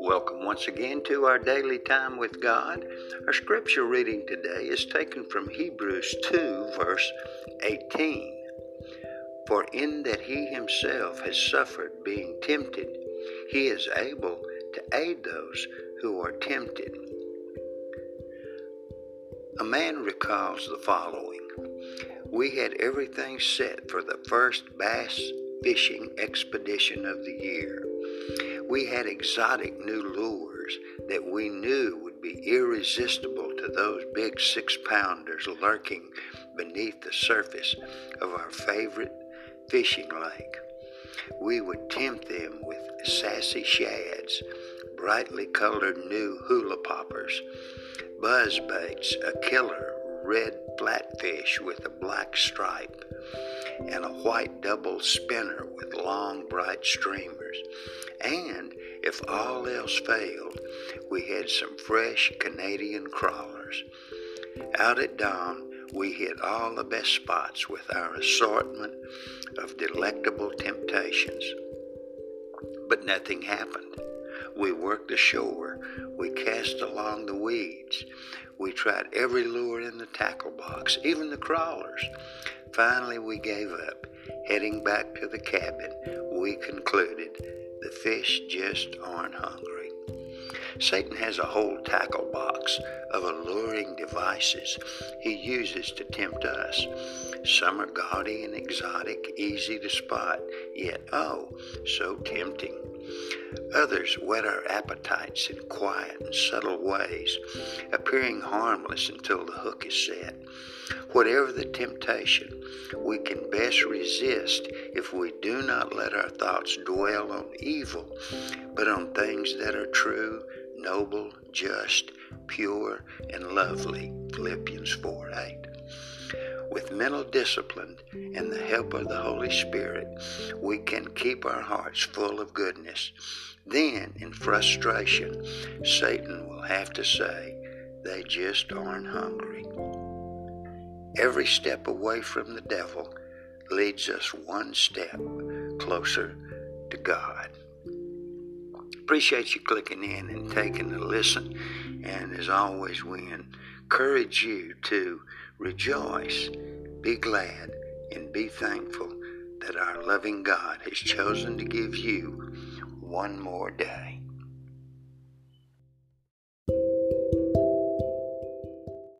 Welcome once again to our daily time with God. Our scripture reading today is taken from Hebrews 2, verse 18. For in that he himself has suffered being tempted, he is able to aid those who are tempted. A man recalls the following We had everything set for the first bass fishing expedition of the year. We had exotic new lures that we knew would be irresistible to those big six pounders lurking beneath the surface of our favorite fishing lake. We would tempt them with sassy shads, brightly colored new hula poppers, buzz baits, a killer red flatfish with a black stripe, and a white double spinner with long bright streamers. And if all else failed, we had some fresh Canadian crawlers. Out at dawn, we hit all the best spots with our assortment of delectable temptations. But nothing happened. We worked the shore, We cast along the weeds. We tried every lure in the tackle box, even the crawlers. Finally, we gave up. Heading back to the cabin, we concluded the fish just aren't hungry. Satan has a whole tackle box of alluring devices he uses to tempt us. Some are gaudy and exotic, easy to spot, yet oh, so tempting. Others whet our appetites in quiet and subtle ways, appearing harmless until the hook is set. Whatever the temptation, we can best resist if we do not let our thoughts dwell on evil, but on things that are true, noble, just, pure, and lovely. Philippians 4 8. With mental discipline and the help of the Holy Spirit, we can keep our hearts full of goodness. Then, in frustration, Satan will have to say, they just aren't hungry. Every step away from the devil leads us one step closer to God. Appreciate you clicking in and taking a listen. And as always, we encourage you to rejoice, be glad, and be thankful that our loving God has chosen to give you one more day.